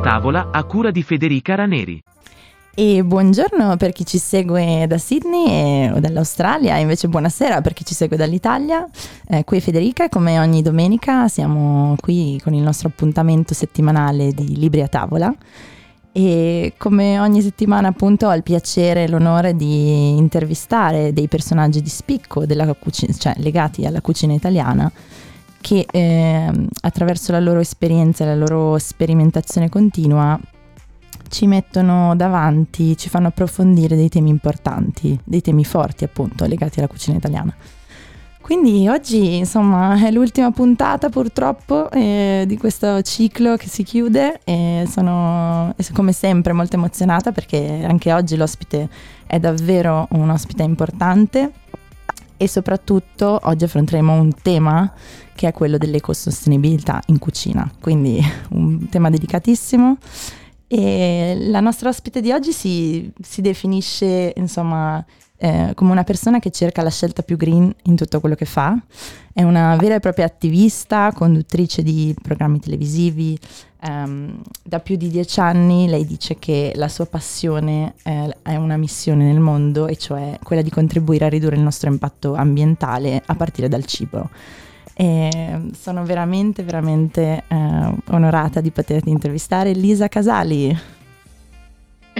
tavola a cura di Federica Raneri. E buongiorno per chi ci segue da Sydney o dall'Australia, e invece buonasera per chi ci segue dall'Italia. Eh, qui è Federica e come ogni domenica siamo qui con il nostro appuntamento settimanale di Libri a tavola. E come ogni settimana appunto ho il piacere e l'onore di intervistare dei personaggi di spicco cucina, cioè legati alla cucina italiana che eh, attraverso la loro esperienza e la loro sperimentazione continua ci mettono davanti, ci fanno approfondire dei temi importanti, dei temi forti appunto legati alla cucina italiana. Quindi oggi insomma è l'ultima puntata purtroppo eh, di questo ciclo che si chiude e sono come sempre molto emozionata perché anche oggi l'ospite è davvero un ospite importante e soprattutto oggi affronteremo un tema che è quello dell'ecosostenibilità in cucina, quindi un tema delicatissimo. E la nostra ospite di oggi si, si definisce insomma eh, come una persona che cerca la scelta più green in tutto quello che fa, è una vera e propria attivista, conduttrice di programmi televisivi, um, da più di dieci anni lei dice che la sua passione eh, è una missione nel mondo e cioè quella di contribuire a ridurre il nostro impatto ambientale a partire dal cibo. E sono veramente, veramente eh, onorata di poterti intervistare Lisa Casali.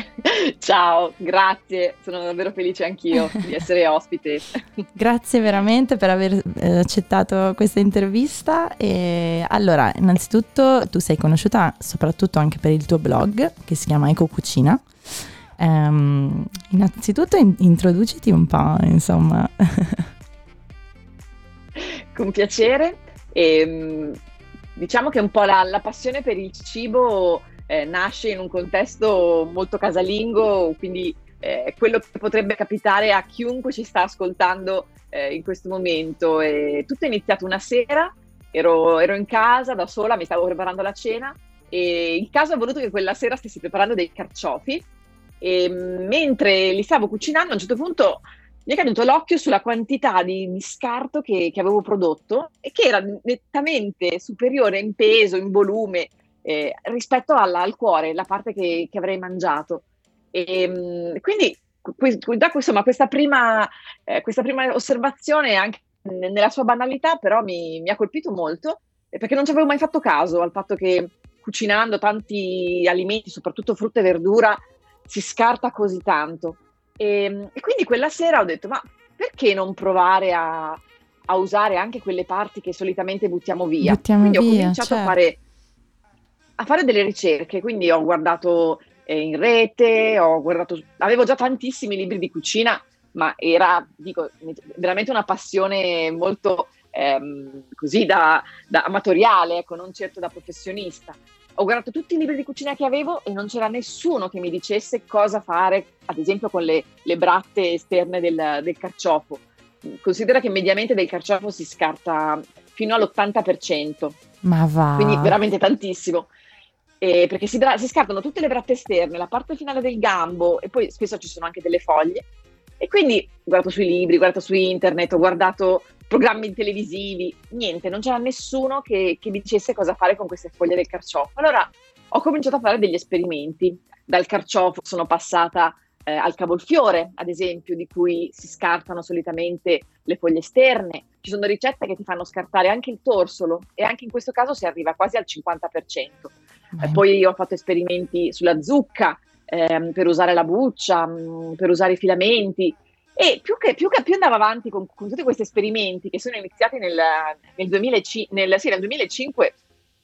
Ciao, grazie, sono davvero felice anch'io di essere ospite. Grazie veramente per aver eh, accettato questa intervista. E allora, innanzitutto tu sei conosciuta soprattutto anche per il tuo blog che si chiama Eco Cucina. Um, innanzitutto in- introduciti un po', insomma. Con piacere. E, ehm, diciamo che un po' la, la passione per il cibo eh, nasce in un contesto molto casalingo, quindi eh, quello che potrebbe capitare a chiunque ci sta ascoltando eh, in questo momento. E tutto è iniziato una sera, ero, ero, in casa da sola, mi stavo preparando la cena e il caso ha voluto che quella sera stessi preparando dei carciofi e mentre li stavo cucinando a un certo punto mi è caduto l'occhio sulla quantità di, di scarto che, che, avevo prodotto e che era nettamente superiore in peso, in volume eh, rispetto alla, al cuore, la parte che, che avrei mangiato. E, ehm, quindi da insomma, questa, prima, eh, questa prima osservazione, anche nella sua banalità, però mi, mi ha colpito molto, perché non ci avevo mai fatto caso al fatto che cucinando tanti alimenti, soprattutto frutta e verdura, si scarta così tanto. E, ehm, e quindi quella sera ho detto, ma perché non provare a, a, usare anche quelle parti che solitamente buttiamo via? Buttiamo quindi via, ho cominciato certo. a fare a fare delle ricerche, quindi ho guardato eh, in rete, ho guardato, avevo già tantissimi libri di cucina, ma era, dico, veramente una passione molto ehm, così da, da, amatoriale, ecco, non certo da professionista. Ho guardato tutti i libri di cucina che avevo e non c'era nessuno che mi dicesse cosa fare, ad esempio con le, le bratte esterne del, del carciofo. Considera che mediamente del carciofo si scarta fino all'80%. Ma va. Quindi veramente tantissimo eh, perché si, si, scartano tutte le bratte esterne, la parte finale del gambo e poi spesso ci sono anche delle foglie. E quindi ho guardato sui libri, ho guardato su internet, ho guardato programmi televisivi, niente, non c'era nessuno che, che dicesse cosa fare con queste foglie del carciofo. Allora ho cominciato a fare degli esperimenti. Dal carciofo sono passata eh, al cavolfiore, ad esempio, di cui si scartano solitamente le foglie esterne. Ci sono ricette che ti fanno scartare anche il torsolo e anche in questo caso si arriva quasi al 50%. Eh, poi ho fatto esperimenti sulla zucca ehm, per usare la buccia, mh, mm, per usare i filamenti. E più che, più che più andavo avanti con, con, tutti questi esperimenti che sono iniziati nel, nel, 2005, nel, sì, nel 2005,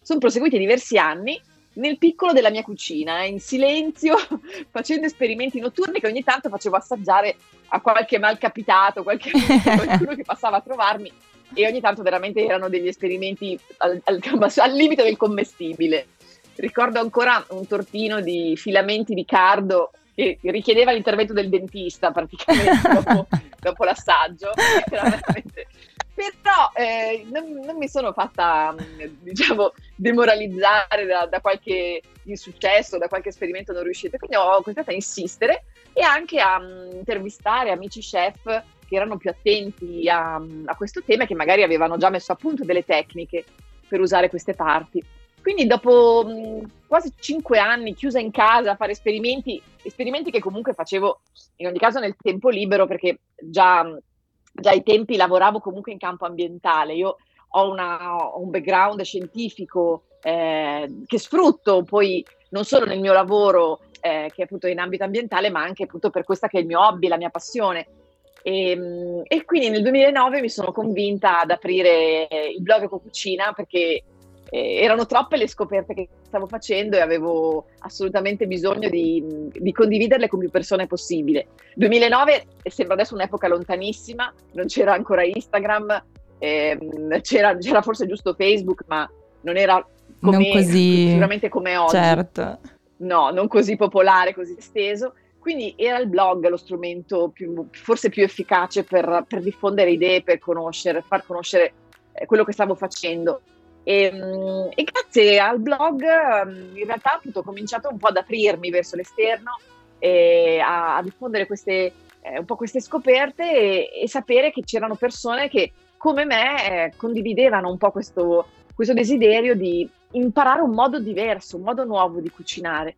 sono proseguiti diversi anni nel piccolo della mia cucina, in silenzio, facendo esperimenti notturni che ogni tanto facevo assaggiare a qualche malcapitato, qualche, qualcuno che passava a trovarmi e ogni tanto veramente erano degli esperimenti al, al, al limite del commestibile. Ricordo ancora un tortino di filamenti di cardo che richiedeva l'intervento del dentista praticamente dopo, dopo l'assaggio. Però eh, non, non, mi sono fatta, diciamo, demoralizzare da, da, qualche insuccesso, da qualche esperimento non riuscito. Quindi ho continuato a insistere e anche a um, intervistare amici chef che erano più attenti a, a questo tema e che magari avevano già messo a punto delle tecniche per usare queste parti. Quindi dopo quasi cinque anni chiusa in casa a fare esperimenti, esperimenti che comunque facevo in ogni caso nel tempo libero perché già, già ai tempi lavoravo comunque in campo ambientale. Io ho, una, ho un background scientifico eh, che sfrutto poi non solo nel mio lavoro eh, che è appunto in ambito ambientale, ma anche appunto per questa che è il mio hobby, la mia passione. E, ehm, e quindi nel 2009 mi sono convinta ad aprire il blog Eco Cucina perché eh, erano troppe le scoperte che stavo facendo e avevo assolutamente bisogno di, di, condividerle con più persone possibile. 2009 sembra adesso un'epoca lontanissima, non c'era ancora Instagram, ehm, c'era, c'era, forse giusto Facebook, ma non era come, non così, sicuramente come oggi. Certo. No, non così popolare, così esteso. Quindi era il blog lo strumento più, forse più efficace per, per diffondere idee, per conoscere, far conoscere eh, quello che stavo facendo. E, ehm, e, grazie al blog ehm, in realtà appunto, ho cominciato un po' ad aprirmi verso l'esterno e a, a diffondere queste, eh, un po' queste scoperte e, e, sapere che c'erano persone che come me eh, condividevano un po' questo, questo, desiderio di imparare un modo diverso, un modo nuovo di cucinare.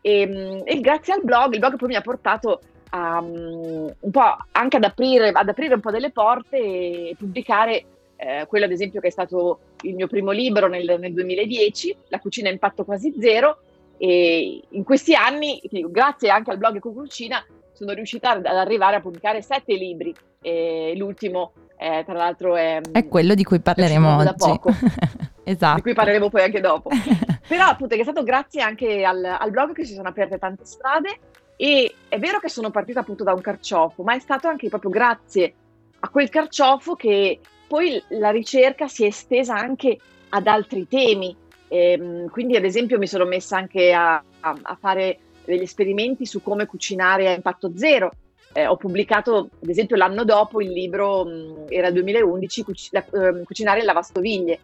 E, ehm, e grazie al blog, il blog poi mi ha portato a, um, un po' anche ad aprire, ad aprire un po' delle porte e pubblicare eh, quello ad esempio che è stato il mio primo libro nel, nel 2010, La cucina a impatto quasi zero, e in questi anni, grazie anche al blog Eco Cucina, sono riuscita ad arrivare a pubblicare sette libri. E l'ultimo, eh, tra l'altro, è, è, quello di cui parleremo oggi. Da poco. esatto. Di cui parleremo poi anche dopo. Però appunto è stato grazie anche al, al blog che si sono aperte tante strade e è vero che sono partita appunto da un carciofo, ma è stato anche proprio grazie a quel carciofo che poi la ricerca si è estesa anche ad altri temi, ehm, quindi ad esempio mi sono messa anche a, a, a, fare degli esperimenti su come cucinare a impatto zero. Eh, ho pubblicato ad esempio l'anno dopo il libro, mh, era il 2011, Cuc- la, eh, Cucinare in lavastoviglie,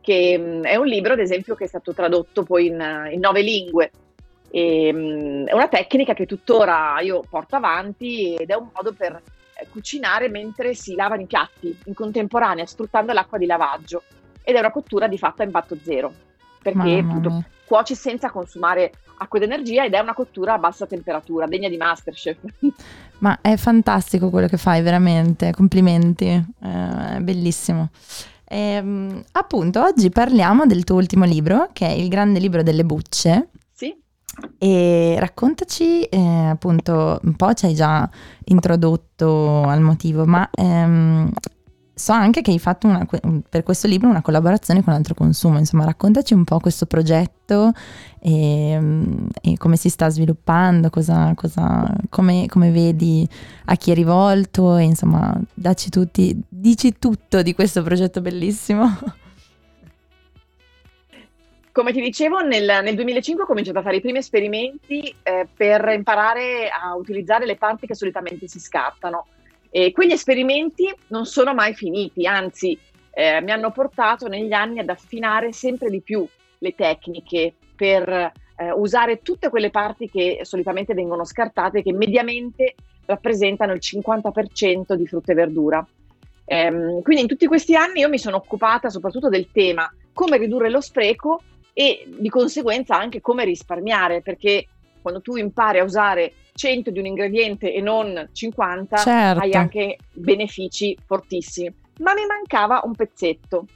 che mh, è un libro ad esempio che è stato tradotto poi in, in nove lingue. E, mh, è una tecnica che tuttora io porto avanti ed è un modo per cucinare mentre si lavano i piatti in contemporanea, sfruttando l'acqua di lavaggio. Ed è una cottura di fatto a impatto zero, perché appunto cuoci senza consumare acqua ed energia ed è una cottura a bassa temperatura, degna di Masterchef. Ma è fantastico quello che fai, veramente, complimenti, eh, è bellissimo. E, ehm, appunto, oggi parliamo del tuo ultimo libro, che è Il grande libro delle bucce. E raccontaci, eh, appunto, un po' ci hai già introdotto al motivo, ma ehm, so anche che hai fatto una, per questo libro una collaborazione con Altro Consumo, insomma, raccontaci un po' questo progetto e, ehm, e come si sta sviluppando, cosa, cosa, come, come, vedi a chi è rivolto e insomma, dacci tutti, dici tutto di questo progetto bellissimo. Come ti dicevo, nel, nel, 2005 ho cominciato a fare i primi esperimenti eh, per imparare a utilizzare le parti che solitamente si scartano. E quegli esperimenti non sono mai finiti, anzi eh, mi hanno portato negli anni ad affinare sempre di più le tecniche per eh, usare tutte quelle parti che solitamente vengono scartate, che mediamente rappresentano il 50% di frutta e verdura. Ehm, quindi in tutti questi anni io mi sono occupata soprattutto del tema come ridurre lo spreco e di conseguenza anche come risparmiare, perché quando tu impari a usare 100 di un ingrediente e non 50, certo. hai anche benefici fortissimi. Ma mi mancava un pezzetto.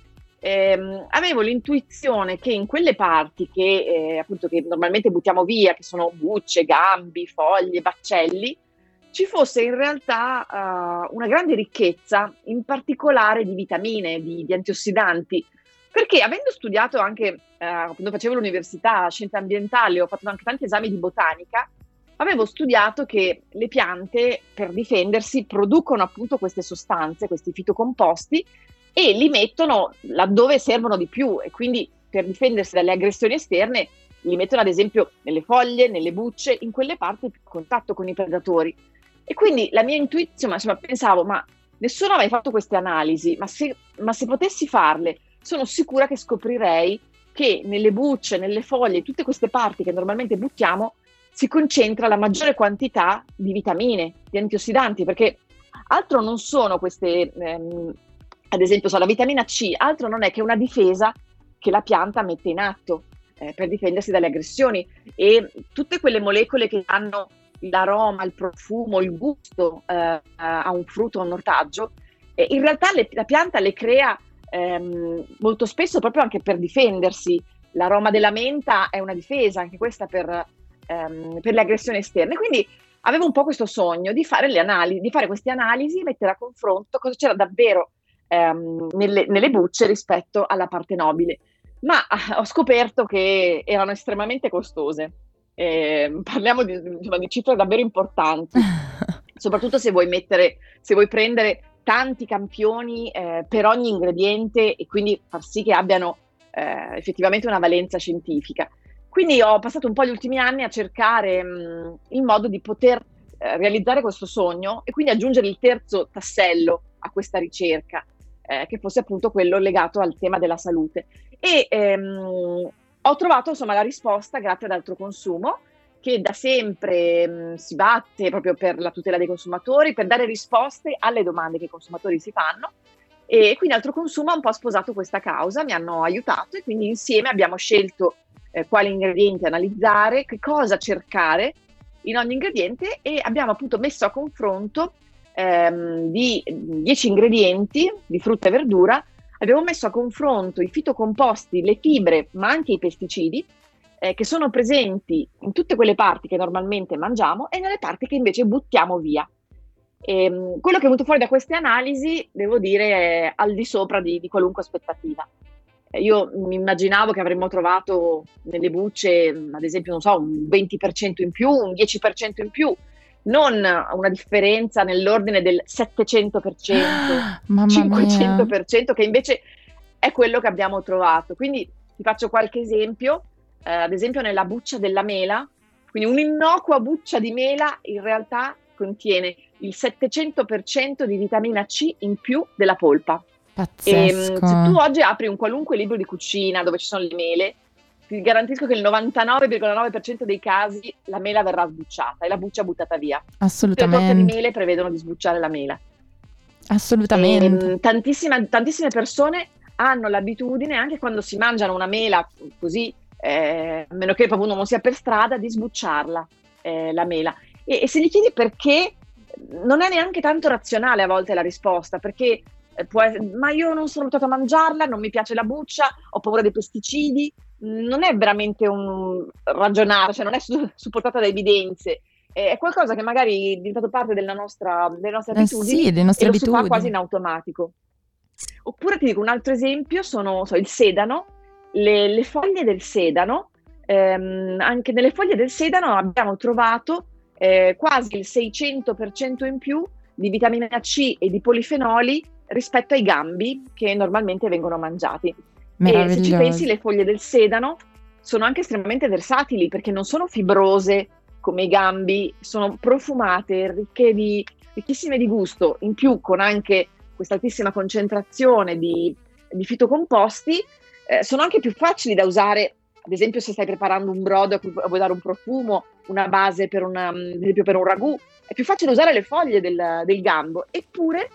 Eh, avevo l'intuizione che in quelle parti che, eh, appunto, che normalmente buttiamo via, che sono bucce, gambi, foglie, baccelli, ci fosse in realtà uh, una grande ricchezza, in particolare di vitamine, di, di antiossidanti, perché avendo studiato anche, eh, quando facevo l'università, scienze ambientali, ho fatto anche tanti esami di botanica, avevo studiato che le piante per difendersi producono appunto queste sostanze, questi fitocomposti, e li mettono laddove servono di più e quindi per difendersi dalle aggressioni esterne li mettono ad esempio nelle foglie, nelle bucce, in quelle parti più a contatto con i predatori. E quindi la mia intuizione, insomma, pensavo, ma nessuno ha mai fatto queste analisi, ma se, ma se potessi farle, sono sicura che scoprirei che nelle bucce, nelle foglie, tutte queste parti che normalmente buttiamo, si concentra la maggiore quantità di vitamine, di antiossidanti, perché altro non sono queste, ehm, ad esempio, so, la vitamina C, altro non è che una difesa che la pianta mette in atto eh, per difendersi dalle aggressioni. E tutte quelle molecole che hanno l'aroma, il profumo, il gusto eh, a un frutto, a un ortaggio, eh, in realtà le, la pianta le crea ehm, molto spesso proprio anche per difendersi. L'aroma della menta è una difesa, anche questa per, ehm, per le aggressioni esterne. Quindi avevo un po' questo sogno di fare, le analisi, di fare queste analisi e mettere a confronto cosa c'era davvero ehm, nelle, nelle bucce rispetto alla parte nobile. Ma ah, ho scoperto che erano estremamente costose. Eh, parliamo di, insomma, di, cifre davvero importanti, soprattutto se vuoi mettere, se vuoi prendere tanti campioni eh, per ogni ingrediente e quindi far sì che abbiano eh, effettivamente una valenza scientifica. Quindi ho passato un po' gli ultimi anni a cercare mh, il modo di poter eh, realizzare questo sogno e quindi aggiungere il terzo tassello a questa ricerca, eh, che fosse appunto quello legato al tema della salute. E ehm, ho trovato insomma la risposta grazie ad altro consumo che da sempre mh, si batte proprio per la tutela dei consumatori, per dare risposte alle domande che i consumatori si fanno. E quindi altro consumo ha un po' sposato questa causa, mi hanno aiutato e quindi insieme abbiamo scelto eh, quali ingredienti analizzare, che cosa cercare in ogni ingrediente e abbiamo appunto messo a confronto ehm, di 10 ingredienti di frutta e verdura, abbiamo messo a confronto i fitocomposti, le fibre, ma anche i pesticidi eh, che sono presenti in tutte quelle parti che normalmente mangiamo e nelle parti che invece buttiamo via. E, ehm, quello che è venuto fuori da queste analisi, devo dire, è al di sopra di, di qualunque aspettativa. Io mi immaginavo che avremmo trovato nelle bucce, ad esempio, non so, un 20% in più, un 10% in più, non una differenza nell'ordine del 700%, ah, 500%, che invece è quello che abbiamo trovato. Quindi ti faccio qualche esempio, eh, ad esempio nella buccia della mela, quindi un'innocua buccia di mela in realtà contiene il 700% di vitamina C in più della polpa. Pazzesco. E, se tu oggi apri un qualunque libro di cucina dove ci sono le mele, ti garantisco che il 99,9% dei casi la mela verrà sbucciata e la buccia buttata via. Assolutamente. Le di mele prevedono di sbucciare la mela. Assolutamente. E, tantissime, tantissime persone hanno l'abitudine, anche quando si mangiano una mela così, eh, a meno che proprio non sia per strada, di sbucciarla, eh, la mela. E, e se gli chiedi perché, non è neanche tanto razionale a volte la risposta, perché eh, essere, ma io non sono abituato a mangiarla, non mi piace la buccia, ho paura dei pesticidi, non è veramente un ragionare, cioè non è su, supportata da evidenze, è qualcosa che magari è diventato parte della nostra, delle nostre abitudini eh sì, le nostre e abitudini. lo si fa quasi in automatico. Oppure ti dico un altro esempio, sono so, il sedano, le, le, foglie del sedano, ehm, anche nelle foglie del sedano abbiamo trovato eh, quasi il 600% in più di vitamina C e di polifenoli rispetto ai gambi che normalmente vengono mangiati. E se ci pensi, le foglie del sedano sono anche estremamente versatili perché non sono fibrose come i gambi, sono profumate, ricche di, ricchissime di gusto, in più con anche questa altissima concentrazione di, di fitocomposti, eh, sono anche più facili da usare, ad esempio se stai preparando un brodo a cui vuoi dare un profumo, una base per, una, ad esempio per un ragù, è più facile usare le foglie del, del gambo, eppure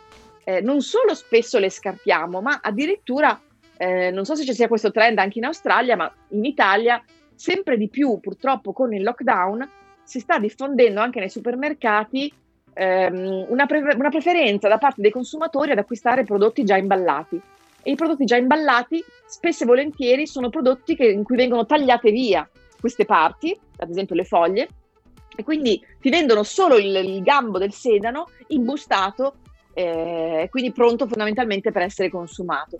eh, non solo spesso le scartiamo, ma addirittura, eh, non so se ci sia questo trend anche in Australia, ma in Italia sempre di più purtroppo con il lockdown si sta diffondendo anche nei supermercati ehm, una, pre- una preferenza da parte dei consumatori ad acquistare prodotti già imballati. E i prodotti già imballati spesso e volentieri sono prodotti che, in cui vengono tagliate via queste parti, ad esempio le foglie, e quindi ti vendono solo il, il gambo del sedano imbustato eh, quindi pronto fondamentalmente per essere consumato.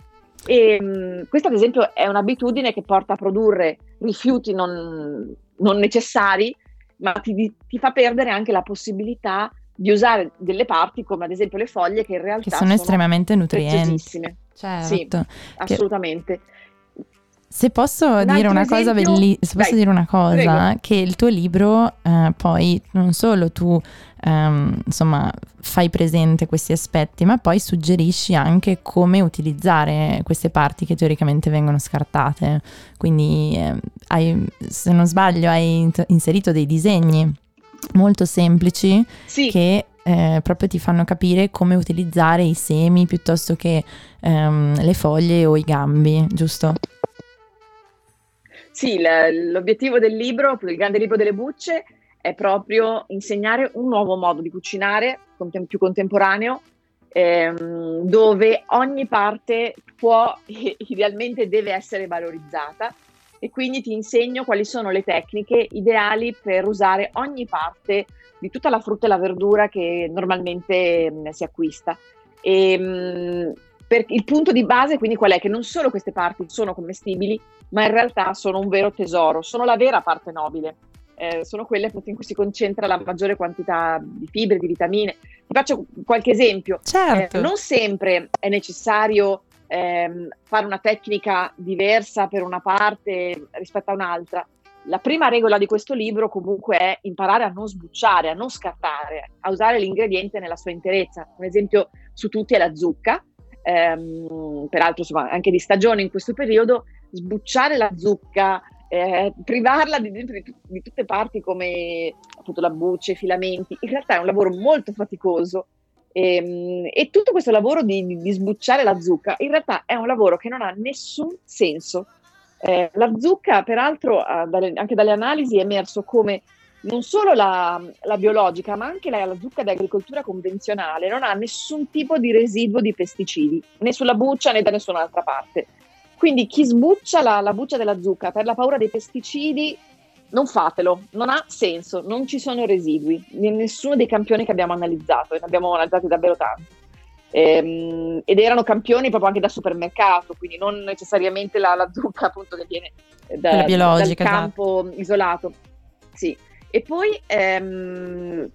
E, mh, questa ad esempio è un'abitudine che porta a produrre rifiuti non, non necessari, ma ti, ti, fa perdere anche la possibilità di usare delle parti come ad esempio le foglie che in realtà che sono, sono estremamente nutrienti. Certo. Sì, assolutamente. Se posso, dire una, esempio... belli- se posso dire una cosa, Prego. che il tuo libro eh, poi non solo tu ehm, insomma fai presente questi aspetti, ma poi suggerisci anche come utilizzare queste parti che teoricamente vengono scartate. Quindi eh, hai, se non sbaglio hai inserito dei disegni molto semplici sì. che eh, proprio ti fanno capire come utilizzare i semi piuttosto che ehm, le foglie o i gambi, giusto? Sì, l'obiettivo del libro, il grande libro delle bucce, è proprio insegnare un nuovo modo di cucinare più contemporaneo, ehm, dove ogni parte può, idealmente deve essere valorizzata e quindi ti insegno quali sono le tecniche ideali per usare ogni parte di tutta la frutta e la verdura che normalmente mh, si acquista. E, mh, per, il punto di base quindi qual è? Che non solo queste parti sono commestibili, ma in realtà sono un vero tesoro, sono la vera parte nobile. Eh, sono quelle appunto in cui si concentra la maggiore quantità di fibre, di vitamine. Ti faccio qualche esempio. Certo. Eh, non sempre è necessario ehm, fare una tecnica diversa per una parte rispetto a un'altra. La prima regola di questo libro comunque è imparare a non sbucciare, a non scartare, a usare l'ingrediente nella sua interezza. Un esempio su tutti è la zucca, ehm, peraltro insomma, anche di stagione in questo periodo, sbucciare la zucca, eh, privarla di, di, di, tutte parti come appunto la buccia, i filamenti, in realtà è un lavoro molto faticoso e, ehm, e tutto questo lavoro di, di, sbucciare la zucca in realtà è un lavoro che non ha nessun senso. Eh, la zucca, peraltro, eh, dalle, anche dalle analisi è emerso come non solo la, la biologica, ma anche la, la zucca d'agricoltura convenzionale non ha nessun tipo di residuo di pesticidi, né sulla buccia né da nessun'altra parte. Quindi chi sbuccia la, la buccia della zucca per la paura dei pesticidi, non fatelo, non ha senso, non ci sono residui, in nessuno dei campioni che abbiamo analizzato, e ne abbiamo analizzati davvero tanti. Ehm, ed erano campioni proprio anche da supermercato, quindi non necessariamente la, la zucca appunto che viene da, dal esatto. campo esatto. isolato. Sì. E poi, ehm,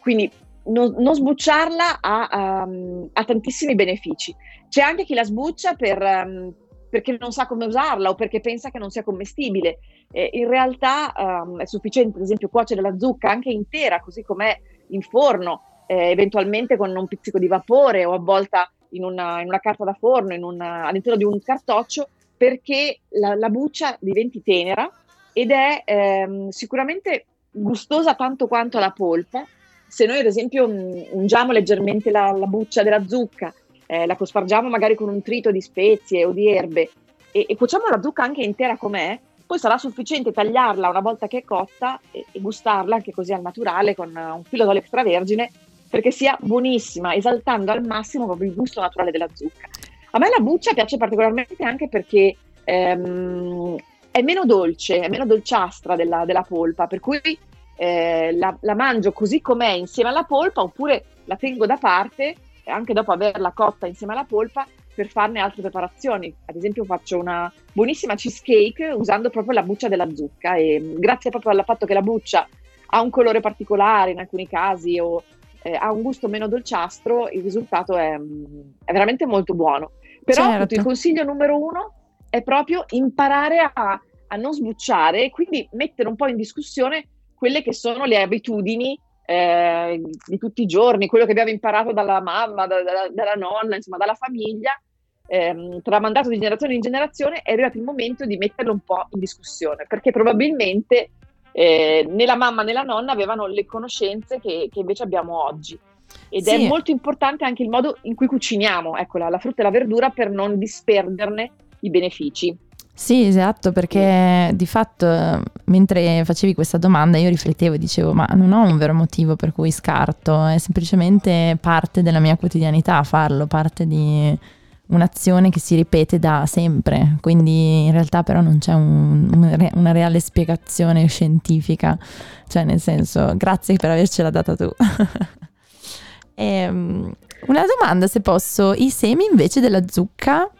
quindi non, non sbucciarla ha, um, ha, tantissimi benefici. C'è anche chi la sbuccia per, um, perché non sa come usarla o perché pensa che non sia commestibile. Eh, in realtà um, è sufficiente, ad esempio, cuocere la zucca anche intera, così com'è in forno, eh, eventualmente con un pizzico di vapore o avvolta in una, in una carta da forno, una, all'interno di un cartoccio, perché la, la buccia diventi tenera ed è ehm, sicuramente gustosa tanto quanto la polpa. Se noi ad esempio ungiamo leggermente la, la buccia della zucca eh, la cospargiamo magari con un trito di spezie o di erbe e, e cuociamo la zucca anche intera com'è, poi sarà sufficiente tagliarla una volta che è cotta e, e gustarla anche così al naturale con un filo d'olio extravergine perché sia buonissima, esaltando al massimo proprio il gusto naturale della zucca. A me la buccia piace particolarmente anche perché ehm, è meno dolce, è meno dolciastra della, della polpa, per cui eh, la, la, mangio così com'è insieme alla polpa oppure la tengo da parte anche dopo averla cotta insieme alla polpa per farne altre preparazioni. Ad esempio faccio una buonissima cheesecake usando proprio la buccia della zucca e grazie proprio al fatto che la buccia ha un colore particolare in alcuni casi o eh, ha un gusto meno dolciastro, il risultato è, mm, è veramente molto buono. Però certo. il consiglio numero uno è proprio imparare a, a non sbucciare e quindi mettere un po' in discussione quelle che sono le abitudini eh, di tutti i giorni, quello che abbiamo imparato dalla mamma, da, da, dalla nonna, insomma dalla famiglia, ehm, tramandato di generazione in generazione, è arrivato il momento di metterlo un po' in discussione, perché probabilmente eh, né la mamma né la nonna avevano le conoscenze che, che invece abbiamo oggi. Ed sì. è molto importante anche il modo in cui cuciniamo ecco, la, la frutta e la verdura per non disperderne i benefici. Sì, esatto, perché di fatto mentre facevi questa domanda io riflettevo e dicevo ma non ho un vero motivo per cui scarto, è semplicemente parte della mia quotidianità farlo, parte di un'azione che si ripete da sempre, quindi in realtà però non c'è un, un, una reale spiegazione scientifica, cioè nel senso grazie per avercela data tu. e, ehm, una domanda se posso, i semi invece della zucca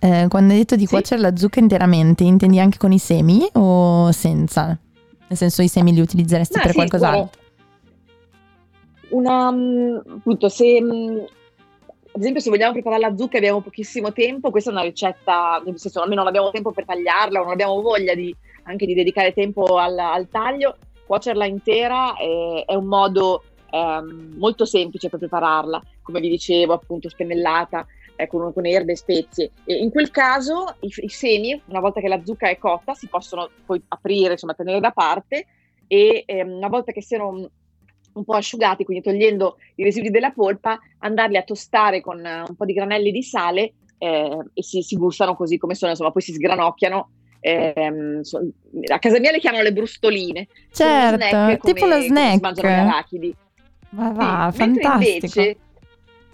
eh, quando hai detto di sì. cuocere la zucca interamente, intendi anche con i semi o senza? Nel senso i semi li utilizzeresti Ma per sì, qualcos'altro? Una, mm, appunto, se mm, ad esempio se vogliamo preparare la zucca e abbiamo pochissimo tempo, questa è una ricetta, nel senso almeno non abbiamo tempo per tagliarla o non abbiamo voglia di, anche di dedicare tempo al, al taglio, cuocerla intera è, è un modo ehm, molto semplice per prepararla, come vi dicevo appunto spennellata, eh, con, con, erbe e spezie. E in quel caso i, i, semi, una volta che la zucca è cotta, si possono poi aprire, insomma tenere da parte e eh, una volta che siano un, po' asciugati, quindi togliendo i residui della polpa, andarli a tostare con uh, un po' di granelli di sale eh, e si, si, gustano così come sono, insomma poi si sgranocchiano ehm, so, a casa mia le chiamano le brustoline. Certo, snack come, tipo lo snack. si mangiano gli arachidi. Ma va, Sì, fantastico. invece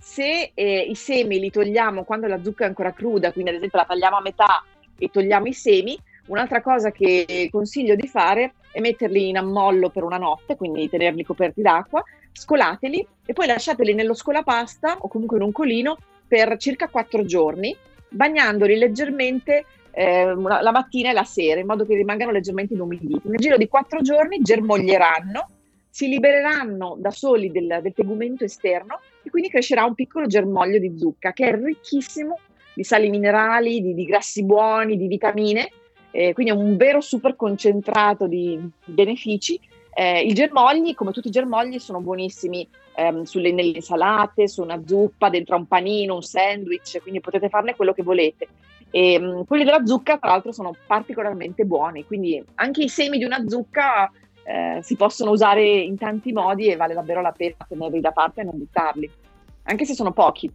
se eh, i semi li togliamo quando la zucca è ancora cruda, quindi ad esempio la tagliamo a metà e togliamo i semi, un'altra cosa che consiglio di fare è metterli in ammollo per una notte, quindi tenerli coperti d'acqua, scolateli e poi lasciateli nello scolapasta o comunque in un colino per circa 4 giorni, bagnandoli leggermente eh, la mattina e la sera, in modo che rimangano leggermente inumiditi. Nel giro di 4 giorni germoglieranno, si libereranno da soli del, del tegumento esterno e quindi crescerà un piccolo germoglio di zucca che è ricchissimo di sali minerali, di, di grassi buoni, di vitamine, eh, quindi è un vero super concentrato di benefici. Eh, I germogli, come tutti i germogli, sono buonissimi ehm, sulle, nelle insalate, su una zuppa, dentro a un panino, un sandwich, quindi potete farne quello che volete. E, mh, quelli della zucca, tra l'altro, sono particolarmente buoni, quindi anche i semi di una zucca eh, si possono usare in tanti modi e vale davvero la pena tenerli da parte e non buttarli, anche se sono pochi.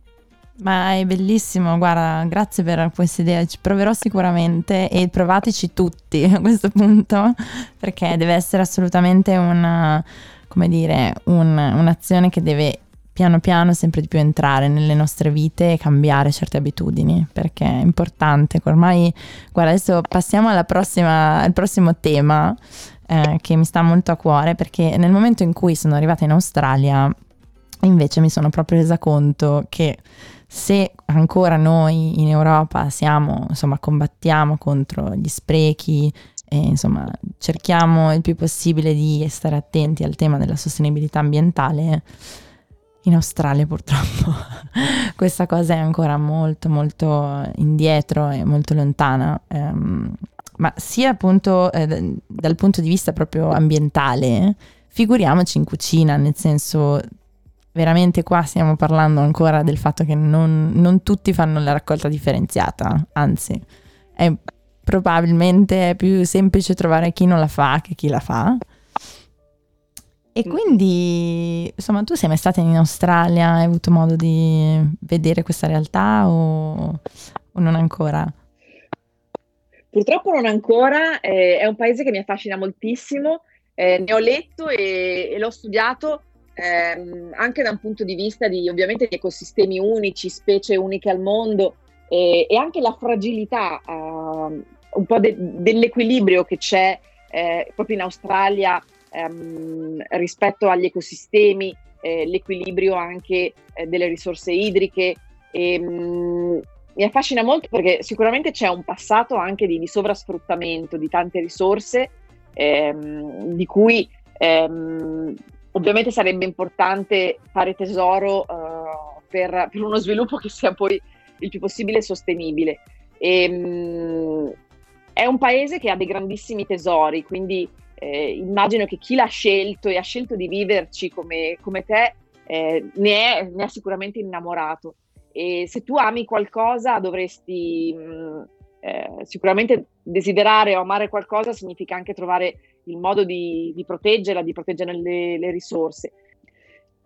Ma è bellissimo, guarda, grazie per questa idea, ci proverò sicuramente e provateci tutti a questo punto, perché deve essere assolutamente una, come dire, un- un'azione che deve piano piano sempre di più entrare nelle nostre vite e cambiare certe abitudini, perché è importante. Ormai, guarda, adesso passiamo prossima, al prossimo tema eh, che mi sta molto a cuore, perché nel momento in cui sono arrivata in Australia, invece mi sono proprio resa conto che se ancora noi in Europa siamo, insomma, combattiamo contro gli sprechi e insomma cerchiamo il più possibile di stare attenti al tema della sostenibilità ambientale, in Australia purtroppo questa cosa è ancora molto molto indietro e molto lontana. ehm, ma sia appunto eh, dal punto di vista proprio ambientale, figuriamoci in cucina, nel senso veramente qua stiamo parlando ancora del fatto che non, non tutti fanno la raccolta differenziata, anzi è probabilmente più semplice trovare chi non la fa che chi la fa. E Mm. quindi, insomma, tu sei mai stata in Australia? Hai avuto modo di vedere questa realtà o, o non ancora? Purtroppo non ancora, eh, è un paese che mi affascina moltissimo, eh, ne ho letto e, e l'ho studiato ehm, anche da un punto di vista di ovviamente di ecosistemi unici, specie uniche al mondo e, e anche la fragilità ehm, un po' de- dell'equilibrio che c'è eh, proprio in Australia ehm, rispetto agli ecosistemi, eh, l'equilibrio anche eh, delle risorse idriche. E, mm, mi affascina molto perché sicuramente c'è un passato anche di, di sovrasfruttamento di tante risorse, ehm, di cui ehm, ovviamente sarebbe importante fare tesoro eh, per, per uno sviluppo che sia poi il più possibile sostenibile. E, mm, è un paese che ha dei grandissimi tesori, quindi eh, immagino che chi l'ha scelto e ha scelto di viverci come, come te eh, ne, è, ne è sicuramente innamorato. E se tu ami qualcosa dovresti mh, eh, sicuramente desiderare o amare qualcosa significa anche trovare il modo di, di proteggerla, di proteggere le, le risorse.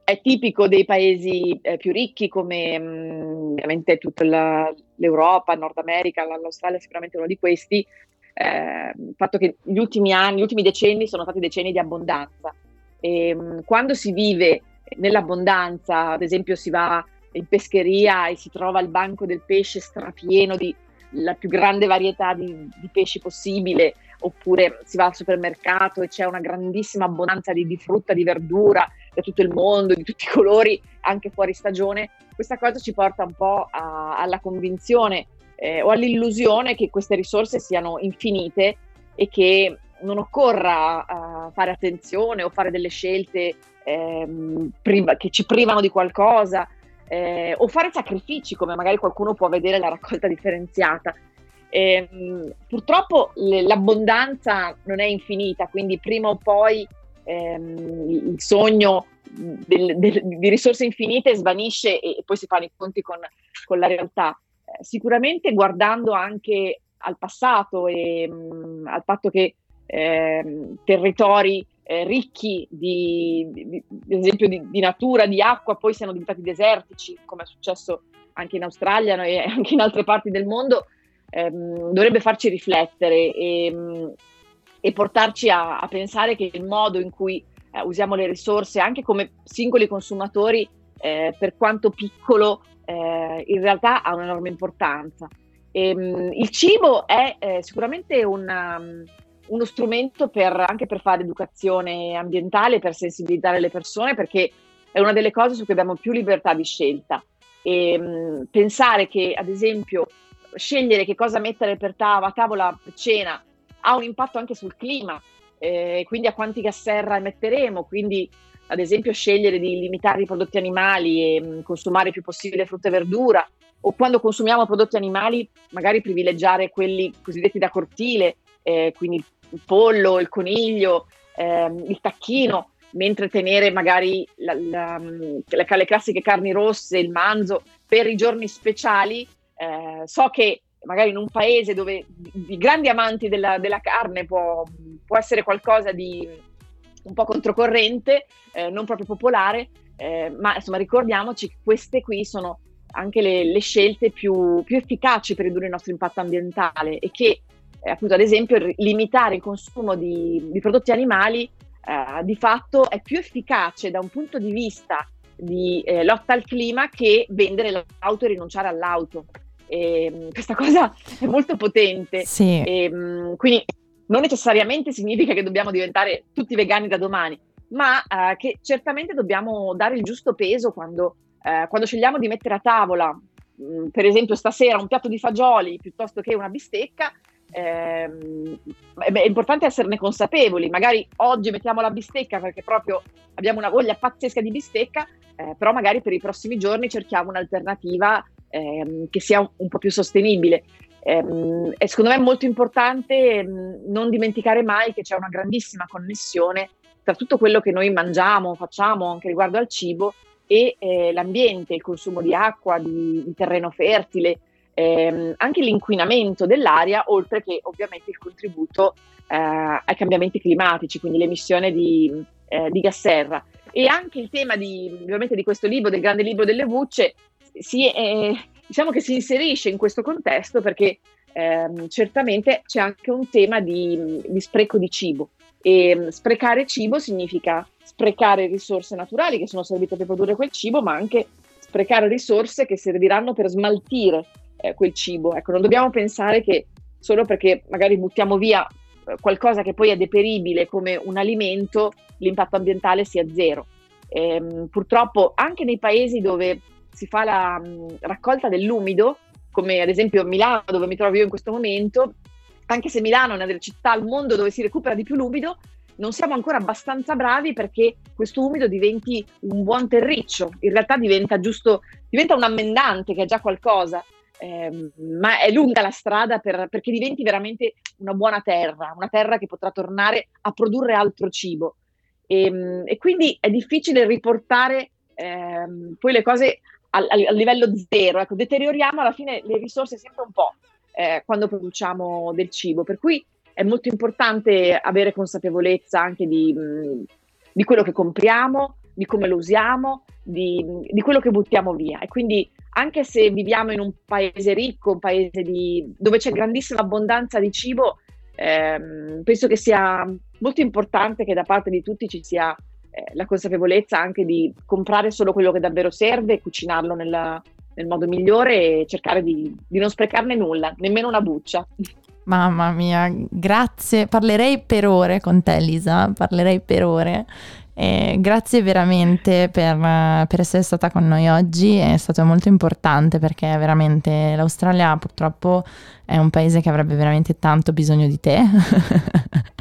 È tipico dei paesi eh, più ricchi come mh, ovviamente tutta la- l'Europa, Nord America, la- l'Australia è sicuramente uno di questi, eh, il fatto che gli ultimi anni, gli ultimi decenni sono stati decenni di abbondanza. E, mh, quando si vive nell'abbondanza, ad esempio si va in pescheria e si trova il banco del pesce strapieno di la più grande varietà di, di pesci possibile, oppure si va al supermercato e c'è una grandissima abbondanza di, di frutta, di verdura da tutto il mondo, di tutti i colori, anche fuori stagione, questa cosa ci porta un po' a- alla convinzione eh, o all'illusione che queste risorse siano infinite e che non occorra eh, fare attenzione o fare delle scelte ehm, priva- che ci privano di qualcosa eh, o fare sacrifici come magari qualcuno può vedere la raccolta differenziata. Ehm, purtroppo le- l'abbondanza non è infinita, quindi prima o poi ehm, il sogno del- del- di risorse infinite svanisce e, e poi si fanno i conti con, con la realtà. Eh, sicuramente guardando anche al passato e mh, al fatto che ehm, territori eh, ricchi di, di- di- esempio di, di natura, di acqua, poi siano diventati desertici, come è successo anche in Australia no, e anche in altre parti del mondo, ehm, dovrebbe farci riflettere e, e portarci a, a, pensare che il modo in cui eh, usiamo le risorse anche come singoli consumatori, eh, per quanto piccolo, eh, in realtà ha un'enorme importanza. E, ehm, il cibo è eh, sicuramente una, uno strumento per, anche per fare educazione ambientale, per sensibilizzare le persone, perché è una delle cose su cui abbiamo più libertà di scelta. E, mh, pensare che, ad esempio, scegliere che cosa mettere per tavola, tavola cena ha un impatto anche sul clima, eh, quindi a quanti gas serra emetteremo, quindi ad esempio scegliere di limitare i prodotti animali e mh, consumare il più possibile frutta e verdura, o quando consumiamo prodotti animali magari privilegiare quelli cosiddetti da cortile, eh, quindi il pollo, il coniglio, ehm, il tacchino, mentre tenere magari la, la, la, le classiche carni rosse, il manzo per i giorni speciali. Eh, so che magari in un paese dove i grandi amanti della, della carne può, può, essere qualcosa di un po' controcorrente, eh, non proprio popolare, eh, ma insomma ricordiamoci che queste qui sono anche le, le scelte più, più, efficaci per ridurre il nostro impatto ambientale e che eh, appunto ad esempio limitare il consumo di, di prodotti animali eh, di fatto è più efficace da un punto di vista di eh, lotta al clima che vendere l'auto e rinunciare all'auto. E, mm, questa cosa è molto potente. Sì. E, mm, quindi non necessariamente significa che dobbiamo diventare tutti vegani da domani, ma eh, che certamente dobbiamo dare il giusto peso quando, eh, quando scegliamo di mettere a tavola, mh, mm, per esempio stasera, un piatto di fagioli piuttosto che una bistecca, ehm, è importante esserne consapevoli. Magari oggi mettiamo la bistecca perché proprio abbiamo una voglia pazzesca di bistecca, eh, però magari per i prossimi giorni cerchiamo un'alternativa ehm, che sia un, un, po' più sostenibile. Ehm, e secondo me è molto importante ehm, non dimenticare mai che c'è una grandissima connessione tra tutto quello che noi mangiamo, facciamo anche riguardo al cibo e eh, l'ambiente, il consumo di acqua, di, di terreno fertile, ehm, anche l'inquinamento dell'aria, oltre che ovviamente il contributo eh, ai cambiamenti climatici, quindi l'emissione di, eh, di, gas serra. E anche il tema di, ovviamente di questo libro, del grande libro delle vucce, si, eh, diciamo che si inserisce in questo contesto perché ehm, certamente c'è anche un tema di, di spreco di cibo. E mm, sprecare cibo significa sprecare risorse naturali che sono servite per produrre quel cibo, ma anche sprecare risorse che serviranno per smaltire eh, quel cibo. Ecco, non dobbiamo pensare che solo perché magari buttiamo via eh, qualcosa che poi è deperibile come un alimento, l'impatto ambientale sia zero. Ehm, purtroppo anche nei paesi dove si fa la mh, mm, raccolta dell'umido, come ad esempio Milano, dove mi trovo io in questo momento, anche se Milano è una delle città al mondo dove si recupera di più l'umido, non siamo ancora abbastanza bravi perché questo umido diventi un buon terriccio, in realtà diventa giusto, diventa un ammendante che è già qualcosa eh, ma è lunga la strada per, perché diventi veramente una buona terra, una terra che potrà tornare a produrre altro cibo. E, ehm, e quindi è difficile riportare ehm, poi le cose al, al, livello zero, ecco, deterioriamo alla fine le risorse sempre un po' eh, quando produciamo del cibo, per cui è molto importante avere consapevolezza anche di, mh, di quello che compriamo, di come lo usiamo, di, di quello che buttiamo via. E quindi anche se viviamo in un paese ricco, un paese di, dove c'è grandissima abbondanza di cibo, ehm, penso che sia molto importante che da parte di tutti ci sia eh, la consapevolezza anche di comprare solo quello che davvero serve, cucinarlo nella, nel modo migliore e cercare di, di non sprecarne nulla, nemmeno una buccia. Mamma mia, grazie. Parlerei per ore con te, Lisa, parlerei per ore. Eh, grazie veramente per, per, essere stata con noi oggi, è stato molto importante perché veramente l'Australia purtroppo è un paese che avrebbe veramente tanto bisogno di te.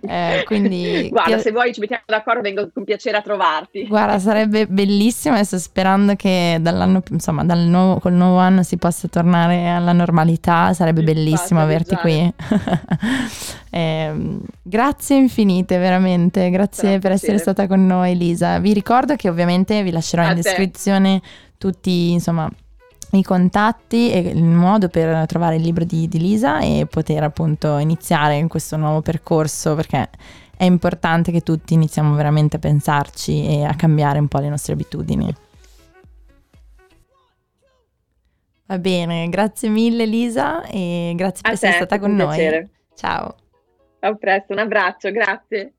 eh, quindi guarda, ti... se vuoi ci mettiamo d'accordo, vengo con piacere a trovarti. Guarda, sarebbe bellissimo. Adesso sperando che dall'anno, insomma, dal nuovo, col nuovo anno si possa tornare alla normalità, sarebbe Infatti, bellissimo averti qui. eh, grazie infinite, veramente. Grazie Sarà per essere stata con noi, Lisa. Vi ricordo che ovviamente vi lascerò a in te. descrizione tutti, insomma i contatti e il modo per trovare il libro di, di Lisa e poter appunto iniziare in questo nuovo percorso perché è importante che tutti iniziamo veramente a pensarci e a cambiare un po' le nostre abitudini. Va bene, grazie mille Lisa e grazie per A essere te, stata è stato con noi. piacere. Ciao. A presto, un abbraccio, grazie.